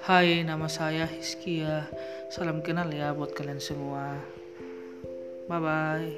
Hai, nama saya Hiskia. Salam kenal ya buat kalian semua. Bye bye.